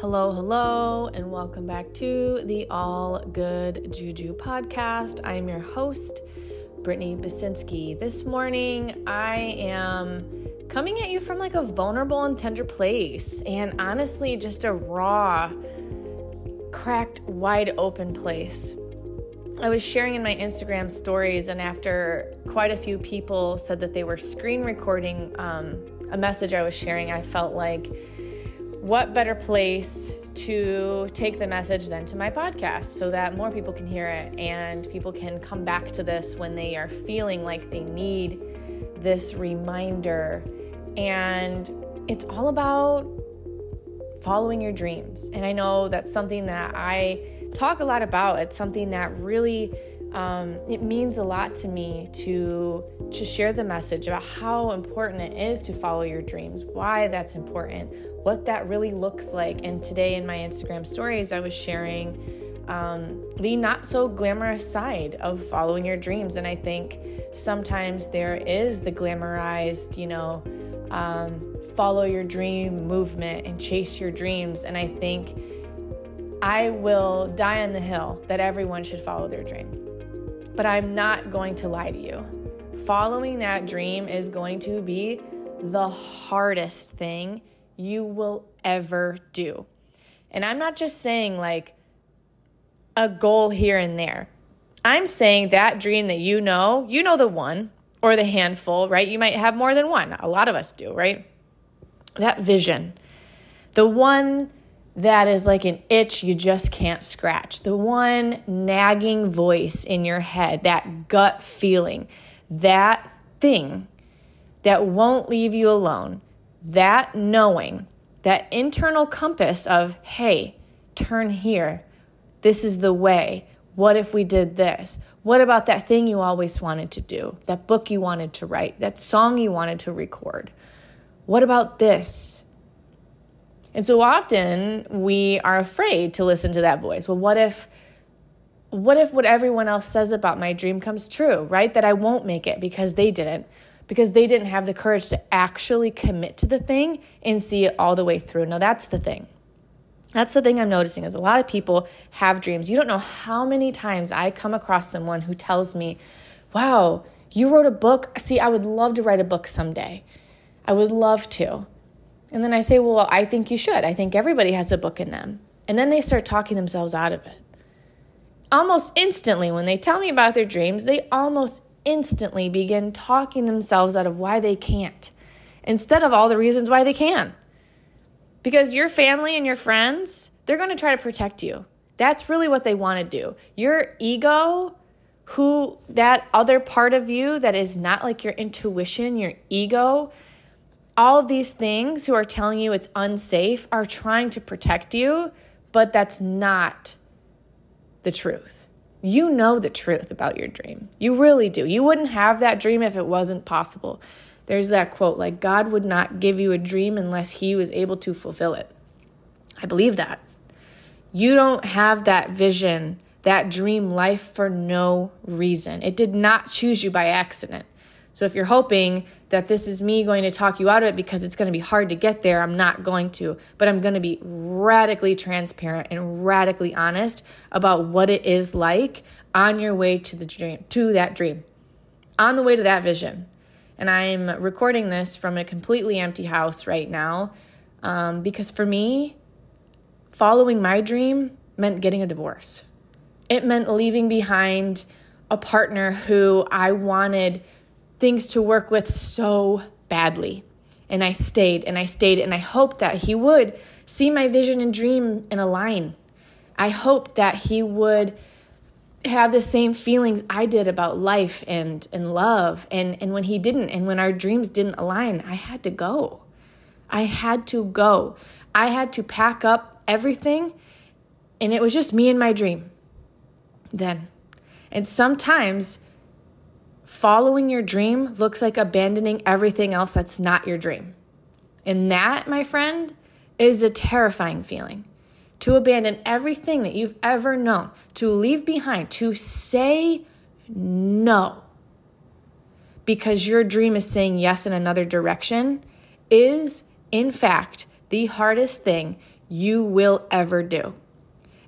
Hello, hello, and welcome back to the All Good Juju podcast. I'm your host, Brittany Bacinski. This morning, I am coming at you from like a vulnerable and tender place, and honestly, just a raw, cracked, wide open place. I was sharing in my Instagram stories, and after quite a few people said that they were screen recording um, a message I was sharing, I felt like what better place to take the message than to my podcast so that more people can hear it and people can come back to this when they are feeling like they need this reminder. And it's all about following your dreams. And I know that's something that I talk a lot about. It's something that really um, it means a lot to me to to share the message about how important it is to follow your dreams, why that's important, what that really looks like. And today in my Instagram stories, I was sharing um, the not so glamorous side of following your dreams. And I think sometimes there is the glamorized, you know, um, follow your dream movement and chase your dreams. And I think I will die on the hill that everyone should follow their dream. But I'm not going to lie to you. Following that dream is going to be the hardest thing you will ever do. And I'm not just saying like a goal here and there. I'm saying that dream that you know, you know the one or the handful, right? You might have more than one. A lot of us do, right? That vision, the one that is like an itch you just can't scratch, the one nagging voice in your head, that gut feeling, that thing that won't leave you alone, that knowing, that internal compass of, hey, turn here, this is the way. What if we did this? What about that thing you always wanted to do? That book you wanted to write? That song you wanted to record? What about this? And so often we are afraid to listen to that voice. Well, what if what if what everyone else says about my dream comes true, right? That I won't make it because they didn't, because they didn't have the courage to actually commit to the thing and see it all the way through. Now that's the thing. That's the thing I'm noticing is a lot of people have dreams. You don't know how many times I come across someone who tells me, "Wow, you wrote a book. See, I would love to write a book someday. I would love to." And then I say, Well, I think you should. I think everybody has a book in them. And then they start talking themselves out of it. Almost instantly, when they tell me about their dreams, they almost instantly begin talking themselves out of why they can't instead of all the reasons why they can. Because your family and your friends, they're going to try to protect you. That's really what they want to do. Your ego, who that other part of you that is not like your intuition, your ego, all of these things who are telling you it's unsafe are trying to protect you, but that's not the truth. You know the truth about your dream. You really do. You wouldn't have that dream if it wasn't possible. There's that quote like, God would not give you a dream unless he was able to fulfill it. I believe that. You don't have that vision, that dream life for no reason. It did not choose you by accident. So if you're hoping that this is me going to talk you out of it because it's going to be hard to get there, I'm not going to. But I'm going to be radically transparent and radically honest about what it is like on your way to the dream, to that dream, on the way to that vision. And I'm recording this from a completely empty house right now um, because for me, following my dream meant getting a divorce. It meant leaving behind a partner who I wanted things to work with so badly. And I stayed and I stayed and I hoped that he would see my vision and dream in a line. I hoped that he would have the same feelings I did about life and, and love. And, and when he didn't, and when our dreams didn't align, I had to go. I had to go. I had to pack up everything, and it was just me and my dream then. And sometimes Following your dream looks like abandoning everything else that's not your dream. And that, my friend, is a terrifying feeling. To abandon everything that you've ever known, to leave behind, to say no because your dream is saying yes in another direction is, in fact, the hardest thing you will ever do.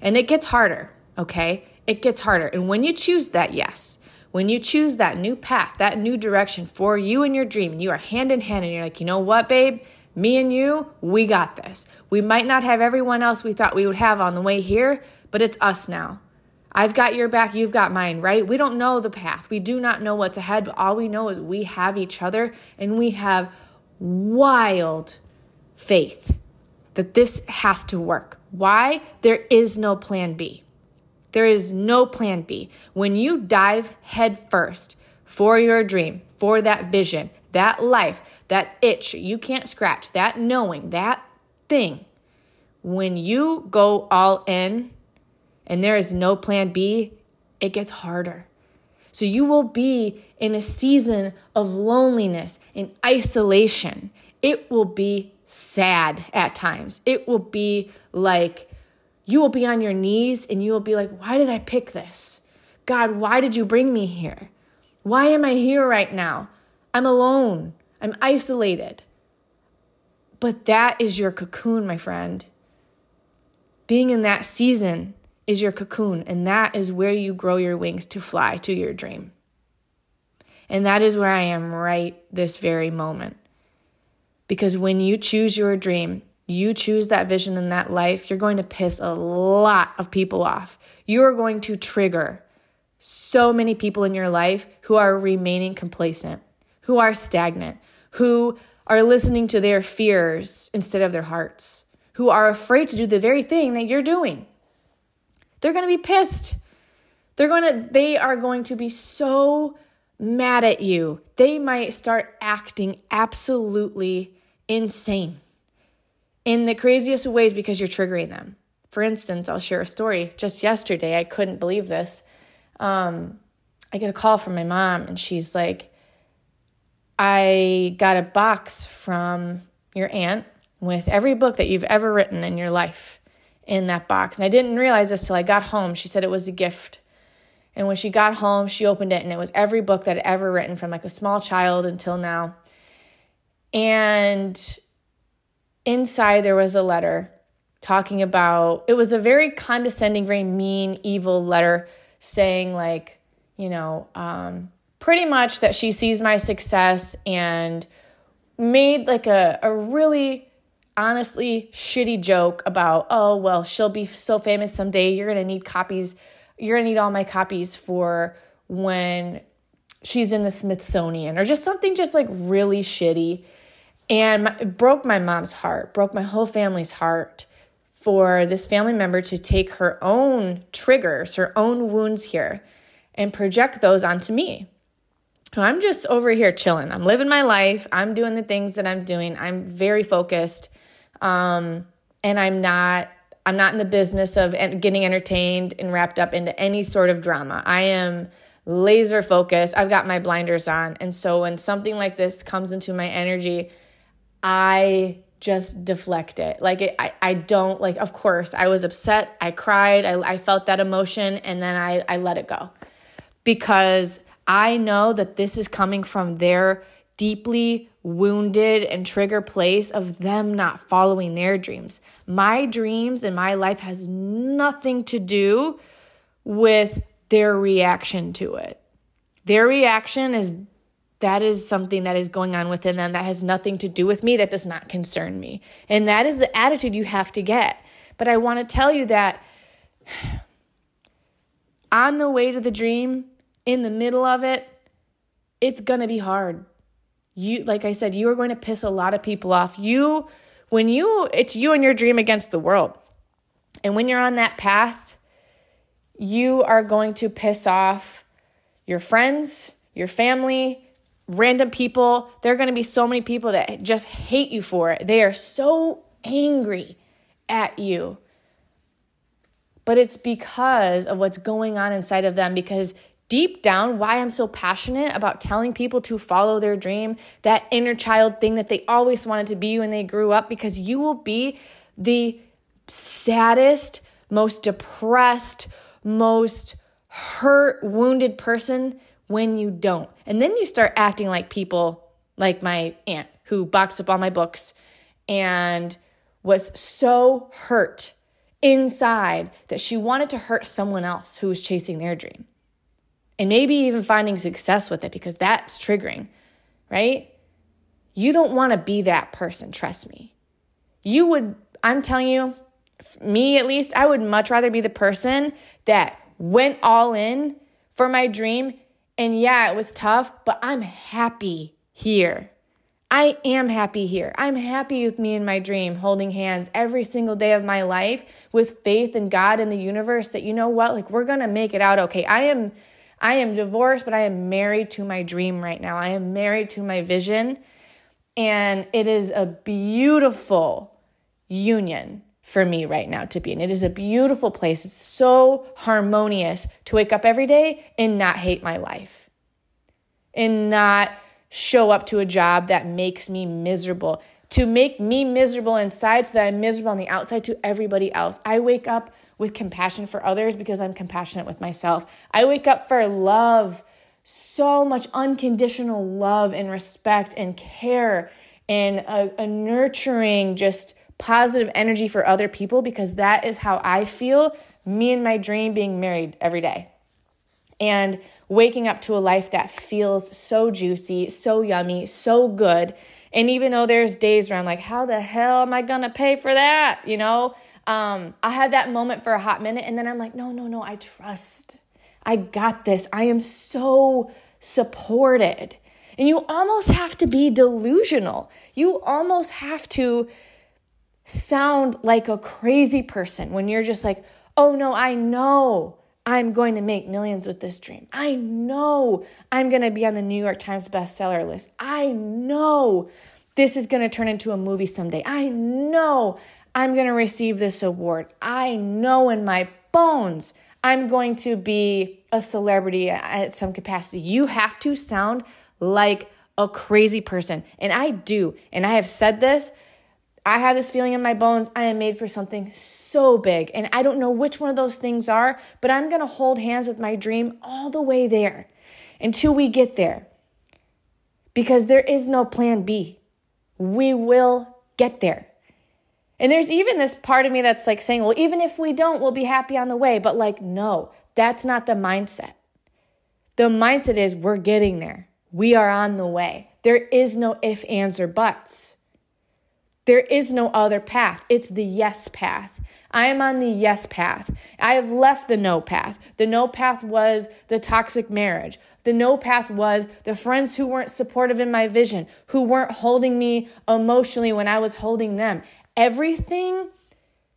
And it gets harder, okay? It gets harder. And when you choose that yes, when you choose that new path, that new direction for you and your dream, and you are hand in hand and you're like, you know what, babe? Me and you, we got this. We might not have everyone else we thought we would have on the way here, but it's us now. I've got your back, you've got mine, right? We don't know the path. We do not know what's ahead, but all we know is we have each other and we have wild faith that this has to work. Why? There is no plan B. There is no plan B. When you dive headfirst for your dream, for that vision, that life, that itch you can't scratch, that knowing, that thing, when you go all in and there is no plan B, it gets harder. So you will be in a season of loneliness and isolation. It will be sad at times. It will be like, you will be on your knees and you will be like, Why did I pick this? God, why did you bring me here? Why am I here right now? I'm alone. I'm isolated. But that is your cocoon, my friend. Being in that season is your cocoon, and that is where you grow your wings to fly to your dream. And that is where I am right this very moment. Because when you choose your dream, you choose that vision in that life, you're going to piss a lot of people off. You are going to trigger so many people in your life who are remaining complacent, who are stagnant, who are listening to their fears instead of their hearts, who are afraid to do the very thing that you're doing. They're going to be pissed. They're going to they are going to be so mad at you. They might start acting absolutely insane in the craziest of ways because you're triggering them. For instance, I'll share a story. Just yesterday, I couldn't believe this. Um, I get a call from my mom, and she's like, I got a box from your aunt with every book that you've ever written in your life in that box. And I didn't realize this till I got home. She said it was a gift. And when she got home, she opened it, and it was every book that I'd ever written from like a small child until now. And inside there was a letter talking about it was a very condescending, very mean, evil letter saying, like, you know, um, pretty much that she sees my success and made like a, a really honestly shitty joke about, oh, well, she'll be so famous someday. You're going to need copies. You're going to need all my copies for when she's in the Smithsonian or just something just like really shitty. And my, it broke my mom's heart, broke my whole family's heart for this family member to take her own triggers, her own wounds here, and project those onto me. So I'm just over here chilling. I'm living my life. I'm doing the things that I'm doing. I'm very focused. Um, and I'm not I'm not in the business of getting entertained and wrapped up into any sort of drama. I am laser focused. I've got my blinders on. And so when something like this comes into my energy, I just deflect it. Like it, I, I don't like, of course, I was upset. I cried. I, I felt that emotion and then I, I let it go because I know that this is coming from their deeply wounded and trigger place of them not following their dreams. My dreams and my life has nothing to do with their reaction to it. Their reaction is that is something that is going on within them that has nothing to do with me, that does not concern me. And that is the attitude you have to get. But I want to tell you that on the way to the dream, in the middle of it, it's going to be hard. You like I said, you are going to piss a lot of people off. You when you it's you and your dream against the world. And when you're on that path, you are going to piss off your friends, your family, random people. There are going to be so many people that just hate you for it. They are so angry at you. But it's because of what's going on inside of them because deep down why I'm so passionate about telling people to follow their dream, that inner child thing that they always wanted to be when they grew up because you will be the saddest, most depressed, most hurt, wounded person when you don't. And then you start acting like people like my aunt who boxed up all my books and was so hurt inside that she wanted to hurt someone else who was chasing their dream. And maybe even finding success with it because that's triggering, right? You don't want to be that person, trust me. You would, I'm telling you, me at least, I would much rather be the person that went all in for my dream. And yeah, it was tough, but I'm happy here. I am happy here. I'm happy with me and my dream, holding hands every single day of my life with faith in God and the universe that you know what, like we're going to make it out okay. I am I am divorced, but I am married to my dream right now. I am married to my vision, and it is a beautiful union for me right now to be in. It is a beautiful place. It's so harmonious to wake up every day and not hate my life and not show up to a job that makes me miserable, to make me miserable inside so that I'm miserable on the outside to everybody else. I wake up with compassion for others because I'm compassionate with myself. I wake up for love, so much unconditional love and respect and care and a, a nurturing, just positive energy for other people because that is how I feel me and my dream being married every day. And waking up to a life that feels so juicy, so yummy, so good. And even though there's days where I'm like, how the hell am I gonna pay for that? You know, um, I had that moment for a hot minute and then I'm like, no, no, no, I trust. I got this. I am so supported. And you almost have to be delusional. You almost have to sound like a crazy person when you're just like, oh no, I know I'm going to make millions with this dream. I know I'm going to be on the New York Times bestseller list. I know this is going to turn into a movie someday. I know I'm going to receive this award. I know in my bones I'm going to be a celebrity at some capacity. You have to sound like a crazy person. And I do. And I have said this I have this feeling in my bones. I am made for something so big. And I don't know which one of those things are, but I'm going to hold hands with my dream all the way there until we get there. Because there is no plan B. We will get there. And there's even this part of me that's like saying, well, even if we don't, we'll be happy on the way. But like, no, that's not the mindset. The mindset is we're getting there. We are on the way. There is no if, ands, or buts. There is no other path. It's the yes path. I am on the yes path. I have left the no path. The no path was the toxic marriage. The no path was the friends who weren't supportive in my vision, who weren't holding me emotionally when I was holding them. Everything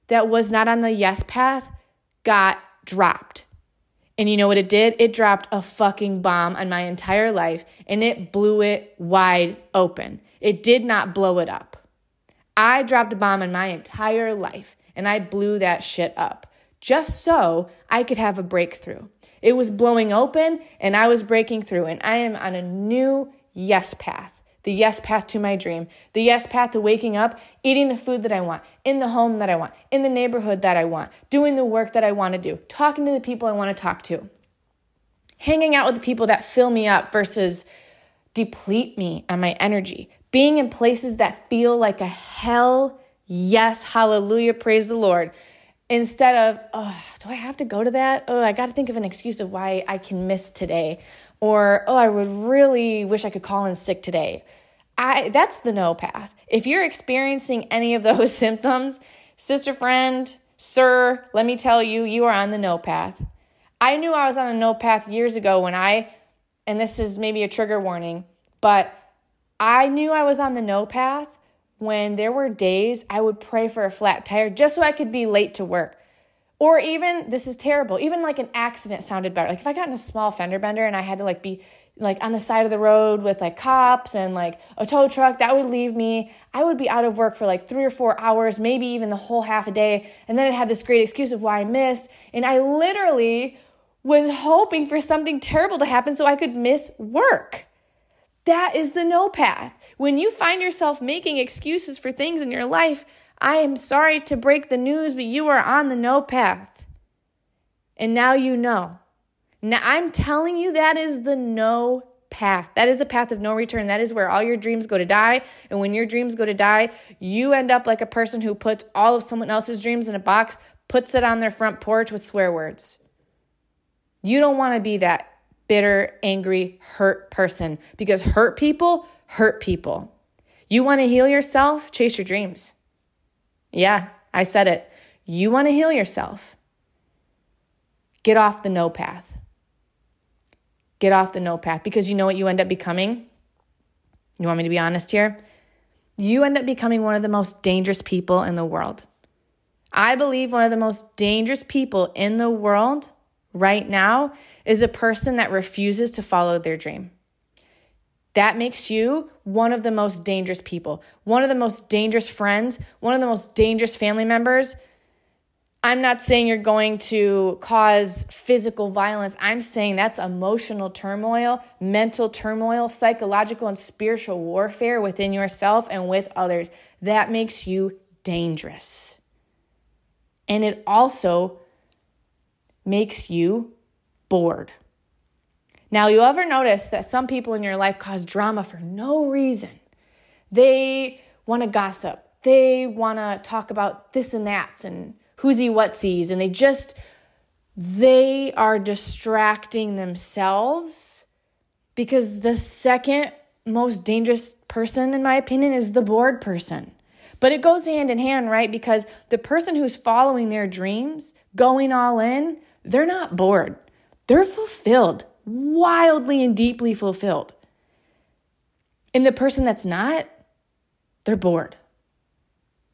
that was not on the yes path got dropped. And you know what it did? It dropped a fucking bomb on my entire life and it blew it wide open. It did not blow it up. I dropped a bomb in my entire life and I blew that shit up just so I could have a breakthrough. It was blowing open and I was breaking through, and I am on a new yes path. The yes path to my dream, the yes path to waking up, eating the food that I want, in the home that I want, in the neighborhood that I want, doing the work that I want to do, talking to the people I want to talk to, hanging out with the people that fill me up versus deplete me and my energy, being in places that feel like a hell yes, hallelujah, praise the Lord. Instead of, oh, do I have to go to that? Oh, I got to think of an excuse of why I can miss today. Or, oh, I would really wish I could call in sick today. I, that's the no path. If you're experiencing any of those symptoms, sister friend, sir, let me tell you, you are on the no path. I knew I was on the no path years ago when I, and this is maybe a trigger warning, but I knew I was on the no path when there were days I would pray for a flat tire just so I could be late to work. Or even, this is terrible, even like an accident sounded better. Like if I got in a small fender bender and I had to like be like on the side of the road with like cops and like a tow truck, that would leave me. I would be out of work for like three or four hours, maybe even the whole half a day. And then I'd have this great excuse of why I missed. And I literally was hoping for something terrible to happen so I could miss work. That is the no path. When you find yourself making excuses for things in your life, I am sorry to break the news, but you are on the no path. And now you know. Now I'm telling you that is the no path. That is a path of no return. That is where all your dreams go to die. And when your dreams go to die, you end up like a person who puts all of someone else's dreams in a box, puts it on their front porch with swear words. You don't want to be that bitter, angry, hurt person because hurt people hurt people. You want to heal yourself? Chase your dreams. Yeah, I said it. You want to heal yourself? Get off the no path. Get off the no path because you know what you end up becoming? You want me to be honest here? You end up becoming one of the most dangerous people in the world. I believe one of the most dangerous people in the world right now is a person that refuses to follow their dream. That makes you one of the most dangerous people, one of the most dangerous friends, one of the most dangerous family members. I'm not saying you're going to cause physical violence. I'm saying that's emotional turmoil, mental turmoil, psychological and spiritual warfare within yourself and with others. That makes you dangerous. And it also makes you bored. Now, you ever notice that some people in your life cause drama for no reason? They want to gossip, they want to talk about this and that's and who's he and they just, they are distracting themselves because the second most dangerous person, in my opinion, is the bored person. But it goes hand in hand, right? Because the person who's following their dreams, going all in, they're not bored. They're fulfilled, wildly and deeply fulfilled. And the person that's not, they're bored.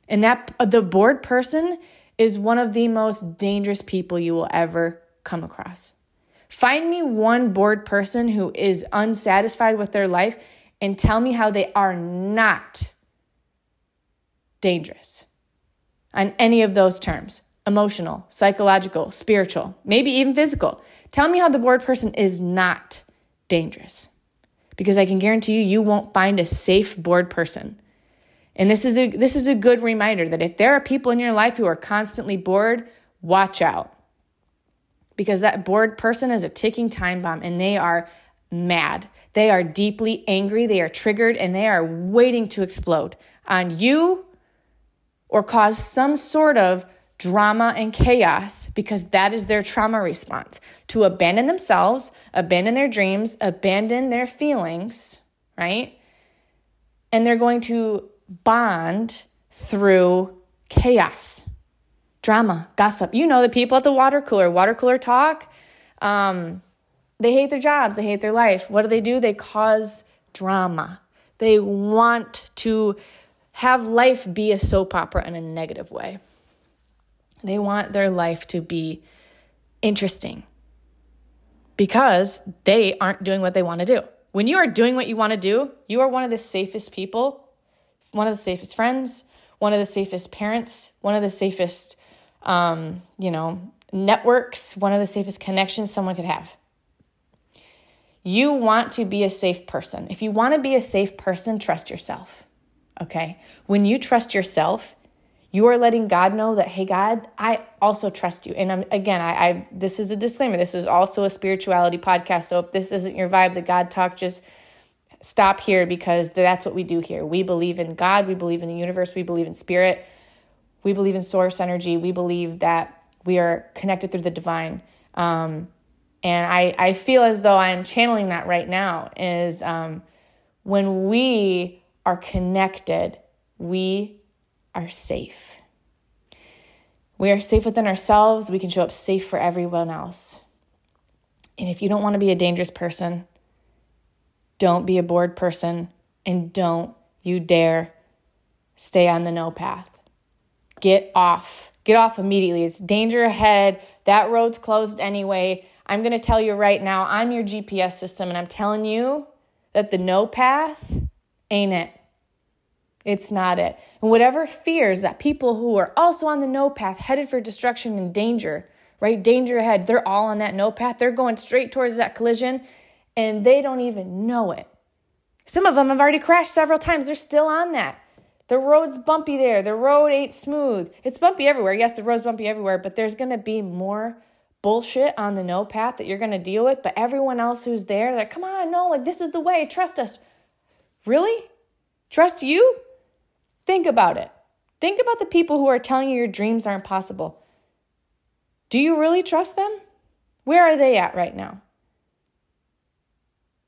And that the bored person is one of the most dangerous people you will ever come across. Find me one bored person who is unsatisfied with their life and tell me how they are not dangerous on any of those terms emotional, psychological, spiritual, maybe even physical. Tell me how the bored person is not dangerous. Because I can guarantee you, you won't find a safe bored person. And this is a this is a good reminder that if there are people in your life who are constantly bored, watch out. Because that bored person is a ticking time bomb and they are mad. They are deeply angry, they are triggered and they are waiting to explode on you or cause some sort of drama and chaos because that is their trauma response to abandon themselves, abandon their dreams, abandon their feelings, right? And they're going to bond through chaos, drama, gossip. You know, the people at the water cooler, water cooler talk, um, they hate their jobs, they hate their life. What do they do? They cause drama. They want to have life be a soap opera in a negative way. They want their life to be interesting because they aren't doing what they want to do. When you are doing what you want to do, you are one of the safest people, one of the safest friends, one of the safest parents, one of the safest, um, you know, networks, one of the safest connections someone could have. You want to be a safe person. If you want to be a safe person, trust yourself. Okay. When you trust yourself, you are letting God know that, hey, God, I also trust you. And I'm, again, I, I this is a disclaimer. This is also a spirituality podcast. So if this isn't your vibe, the God talk, just stop here because that's what we do here. We believe in God. We believe in the universe. We believe in spirit. We believe in source energy. We believe that we are connected through the divine. Um, and I, I feel as though I'm channeling that right now is um, when we are connected, we are safe. We are safe within ourselves. We can show up safe for everyone else. And if you don't want to be a dangerous person, don't be a bored person and don't you dare stay on the no path. Get off. Get off immediately. It's danger ahead. That road's closed anyway. I'm going to tell you right now, I'm your GPS system, and I'm telling you that the no path ain't it. It's not it. And whatever fears that people who are also on the no path, headed for destruction and danger, right? Danger ahead, they're all on that no path. They're going straight towards that collision and they don't even know it. Some of them have already crashed several times. They're still on that. The road's bumpy there. The road ain't smooth. It's bumpy everywhere. Yes, the road's bumpy everywhere, but there's going to be more bullshit on the no path that you're going to deal with, but everyone else who's there, they're like, come on, no, like this is the way, trust us. Really? Trust you? Think about it. Think about the people who are telling you your dreams aren't possible. Do you really trust them? Where are they at right now?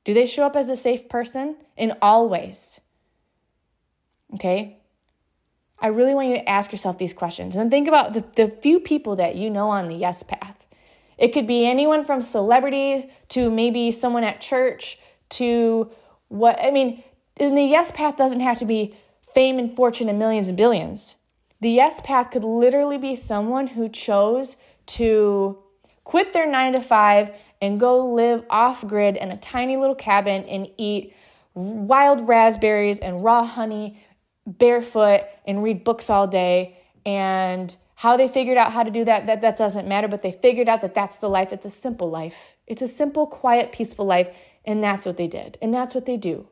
Do they show up as a safe person? In all ways. Okay? I really want you to ask yourself these questions and think about the, the few people that you know on the yes path. It could be anyone from celebrities to maybe someone at church to what, I mean, and the yes path doesn't have to be fame and fortune and millions and billions. The yes path could literally be someone who chose to quit their nine to five and go live off grid in a tiny little cabin and eat wild raspberries and raw honey barefoot and read books all day. And how they figured out how to do that, that that doesn't matter but they figured out that that's the life. It's a simple life. It's a simple quiet peaceful life. And that's what they did. And that's what they do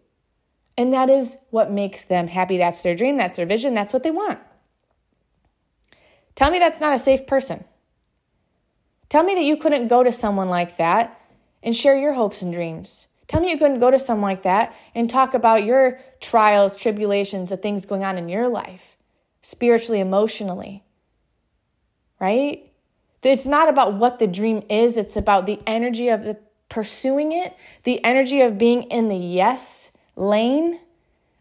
and that is what makes them happy. That's their dream, that's their vision, that's what they want. Tell me that's not a safe person. Tell me that you couldn't go to someone like that and share your hopes and dreams. Tell me you couldn't go to someone like that and talk about your trials, tribulations, the things going on in your life, spiritually, emotionally. Right? It's not about what the dream is, it's about the energy of the pursuing it, the energy of being in the yes lane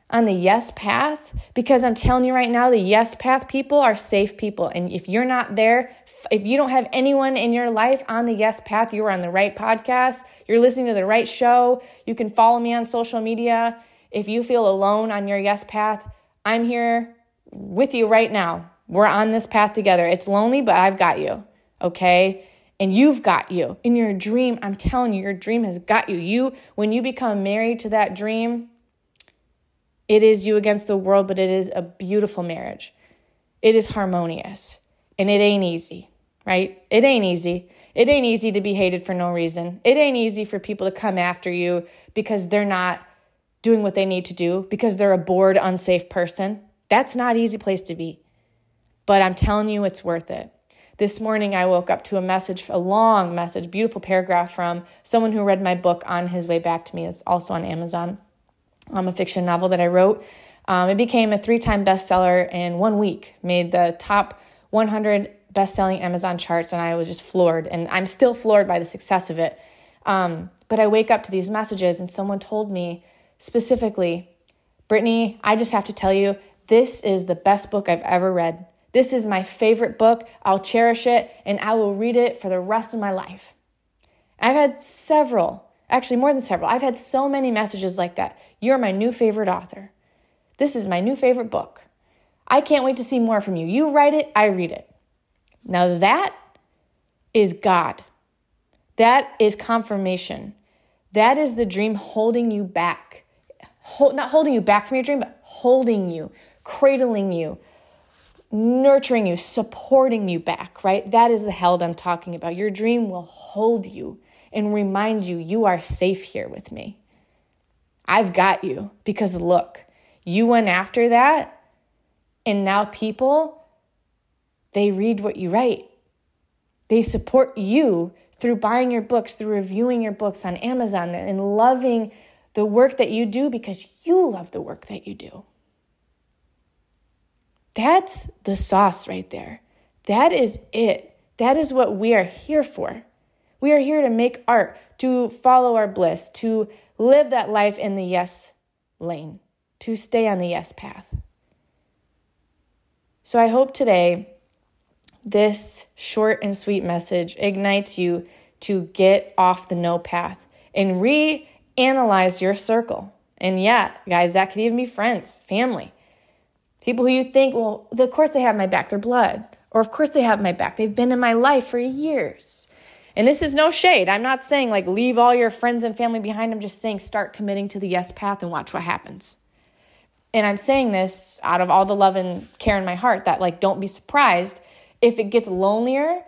on the yes path because I'm telling you right now, the yes path people are safe people. And if you're not there, if you don't have anyone in your life on the yes path, you are on the right podcast, you're listening to the right show, you can follow me on social media. If you feel alone on your yes path, I'm here with you right now. We're on this path together. It's lonely, but I've got you. Okay? And you've got you in your dream. I'm telling you your dream has got you. You when you become married to that dream it is you against the world but it is a beautiful marriage. It is harmonious and it ain't easy right? It ain't easy. It ain't easy to be hated for no reason. It ain't easy for people to come after you because they're not doing what they need to do because they're a bored unsafe person. That's not easy place to be. But i'm telling you it's worth it this morning, I woke up to a message, a long message, beautiful paragraph from someone who read my book on his way back to me. It's also on Amazon. Um, a fiction novel that I wrote. Um, it became a three time bestseller in one week, made the top 100 best selling Amazon charts, and I was just floored. And I'm still floored by the success of it. Um, but I wake up to these messages, and someone told me specifically, Brittany, I just have to tell you, this is the best book I've ever read. This is my favorite book. I'll cherish it and I will read it for the rest of my life. I've had several, actually, more than several. I've had so many messages like that. You're my new favorite author. This is my new favorite book. I can't wait to see more from you. You write it, I read it. Now that is God. That is confirmation. That is the dream holding you back. Hold, not holding you back from your dream, but holding you, cradling you, nurturing you, supporting you back, right? That is the held I'm talking about. Your dream will hold you and remind you you are safe here with me. I've got you because look, you went after that, and now people, they read what you write. They support you through buying your books, through reviewing your books on Amazon, and loving the work that you do because you love the work that you do. That's the sauce right there. That is it. That is what we are here for. We are here to make art, to follow our bliss, to live that life in the yes lane, to stay on the yes path. So I hope today this short and sweet message ignites you to get off the no path and reanalyze your circle. And yeah, guys, that could even be friends, family. People who you think, well, of course they have my back, they're blood. Or of course they have my back, they've been in my life for years. And this is no shade. I'm not saying like leave all your friends and family behind. I'm just saying start committing to the yes path and watch what happens. And I'm saying this out of all the love and care in my heart that like don't be surprised if it gets lonelier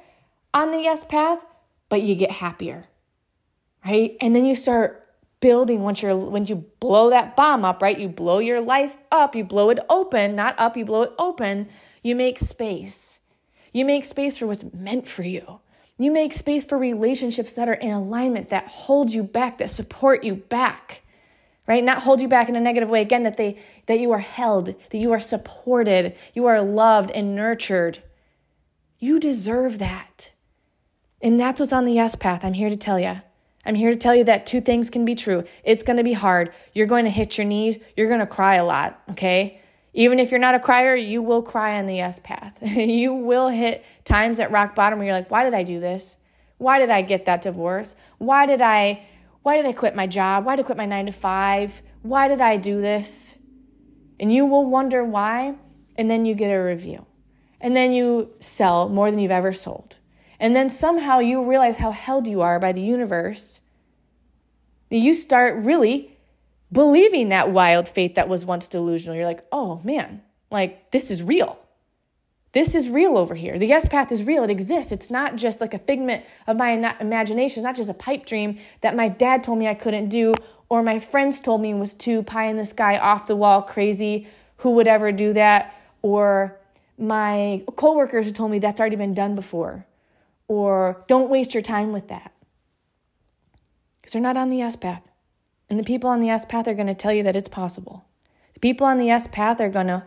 on the yes path, but you get happier. Right? And then you start building once you're when you blow that bomb up, right? You blow your life up, you blow it open, not up, you blow it open, you make space. You make space for what's meant for you. You make space for relationships that are in alignment, that hold you back, that support you back. Right? Not hold you back in a negative way again that they that you are held, that you are supported, you are loved and nurtured. You deserve that. And that's what's on the yes path. I'm here to tell you. I'm here to tell you that two things can be true. It's going to be hard. You're going to hit your knees. You're going to cry a lot, okay? Even if you're not a crier, you will cry on the yes path. you will hit times at rock bottom where you're like, why did I do this? Why did I get that divorce? Why did I why did I quit my job? Why did I quit my 9 to 5? Why did I do this? And you will wonder why, and then you get a review. And then you sell more than you've ever sold. And then somehow you realize how held you are by the universe. You start really believing that wild faith that was once delusional. You're like, oh man, like this is real. This is real over here. The yes path is real. It exists. It's not just like a figment of my imagination. It's not just a pipe dream that my dad told me I couldn't do or my friends told me was too pie in the sky, off the wall, crazy. Who would ever do that? Or my coworkers who told me that's already been done before. Or don't waste your time with that. Because they're not on the yes path. And the people on the yes path are going to tell you that it's possible. The people on the yes path are going to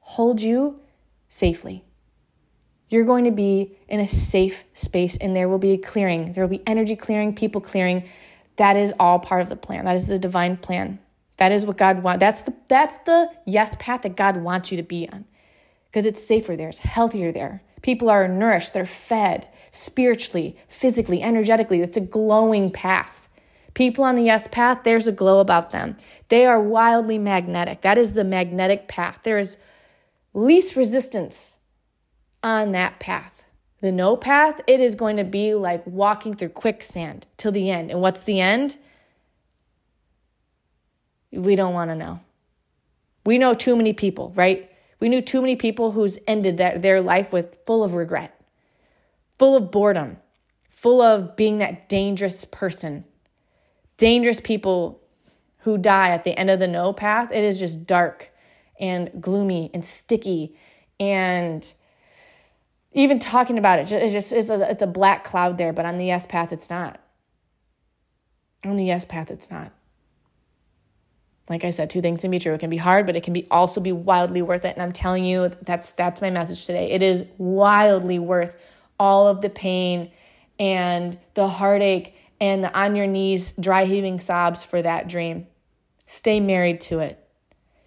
hold you safely. You're going to be in a safe space, and there will be a clearing. There will be energy clearing, people clearing. That is all part of the plan. That is the divine plan. That is what God wants. That's the that's the yes path that God wants you to be on. Because it's safer there, it's healthier there. People are nourished, they're fed spiritually, physically, energetically. It's a glowing path. People on the yes path, there's a glow about them. They are wildly magnetic. That is the magnetic path. There is least resistance on that path. The no path, it is going to be like walking through quicksand till the end. And what's the end? We don't want to know. We know too many people, right? We knew too many people who's ended that, their life with full of regret, full of boredom, full of being that dangerous person dangerous people who die at the end of the no path, it is just dark and gloomy and sticky and even talking about it it's just it's a, it's a black cloud there but on the yes path it's not. On the yes path it's not. Like i said two things can be true. It can be hard but it can be also be wildly worth it. And i'm telling you that's that's my message today. It is wildly worth all of the pain and the heartache and the on your knees, dry heaving sobs for that dream. Stay married to it.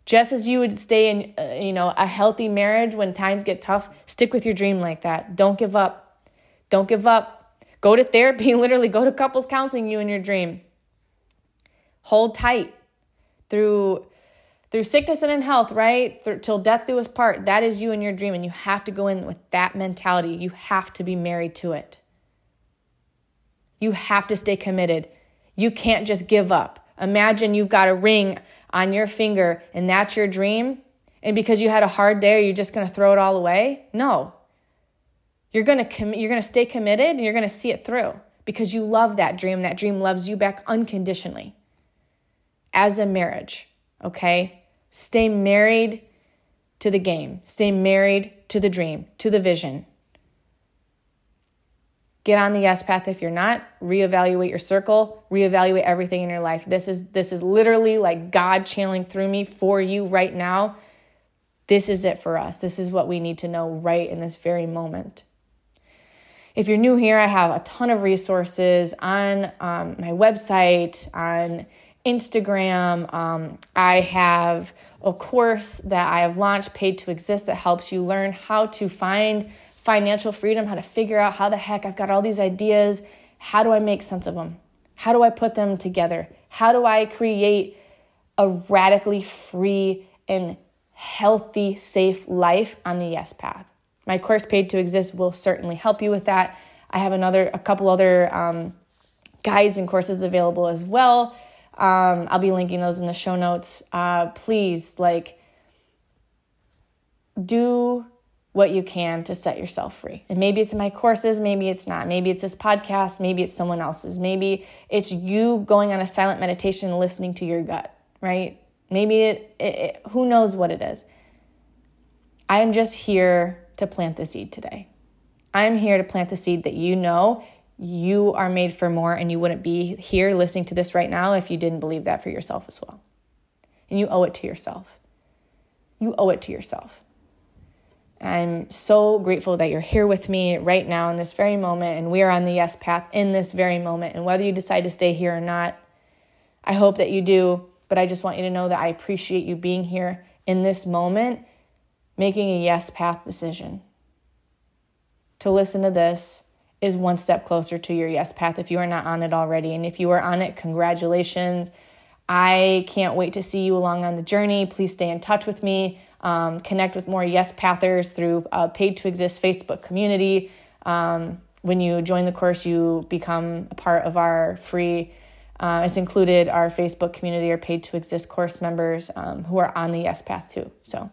Just as you would stay in, uh, you know, a healthy marriage when times get tough, stick with your dream like that. Don't give up. Don't give up. Go to therapy, literally go to couples counseling you in your dream. Hold tight through through sickness and in health, right? Till death do us part. That is you and your dream and you have to go in with that mentality. You have to be married to it. You have to stay committed. You can't just give up. Imagine you've got a ring on your finger and that's your dream. And because you had a hard day, you're just going to throw it all away? No. You're going to com- you're going to stay committed and you're going to see it through because you love that dream. That dream loves you back unconditionally. As a marriage, okay? Stay married to the game. Stay married to the dream, to the vision. Get on the yes path if you're not. Reevaluate your circle, reevaluate everything in your life. This is this is literally like God channeling through me for you right now. This is it for us. This is what we need to know right in this very moment. If you're new here, I have a ton of resources on um, my website, on Instagram. Um, I have a course that I have launched, Paid to Exist, that helps you learn how to find financial freedom, how to figure out how the heck I've got all these ideas. How do I make sense of them? How do I put them together? How do I create a radically free and healthy, safe life on the yes path? My course, Paid to Exist, will certainly help you with that. I have another, a couple other um, guides and courses available as well. Um, I'll be linking those in the show notes. Uh, please, like, do what you can to set yourself free. And maybe it's my courses, maybe it's not. Maybe it's this podcast, maybe it's someone else's. Maybe it's you going on a silent meditation and listening to your gut, right? Maybe it, it, it who knows what it is. I am just here to plant the seed today. I'm here to plant the seed that you know you are made for more and you wouldn't be here listening to this right now if you didn't believe that for yourself as well. And you owe it to yourself. You owe it to yourself. I'm so grateful that you're here with me right now in this very moment, and we are on the yes path in this very moment. And whether you decide to stay here or not, I hope that you do. But I just want you to know that I appreciate you being here in this moment, making a yes path decision. To listen to this is one step closer to your yes path if you are not on it already. And if you are on it, congratulations. I can't wait to see you along on the journey. Please stay in touch with me. Um, connect with more Yes Pathers through a Paid to Exist Facebook community. Um, when you join the course, you become a part of our free. Uh, it's included our Facebook community, our Paid to Exist course members um, who are on the Yes Path too. So,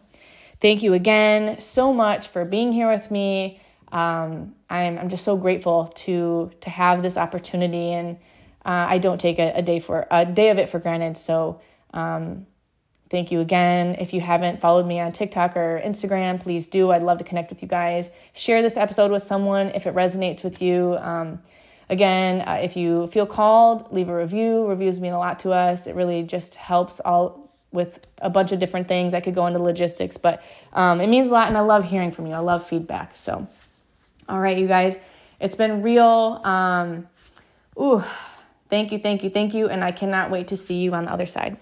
thank you again so much for being here with me. Um, I'm I'm just so grateful to to have this opportunity, and uh, I don't take a, a, day for a day of it for granted. So um, Thank you again. If you haven't followed me on TikTok or Instagram, please do. I'd love to connect with you guys. Share this episode with someone if it resonates with you. Um, again, uh, if you feel called, leave a review. Reviews mean a lot to us. It really just helps all with a bunch of different things. I could go into logistics, but um, it means a lot, and I love hearing from you. I love feedback. So, all right, you guys, it's been real. Um, ooh, thank you, thank you, thank you, and I cannot wait to see you on the other side.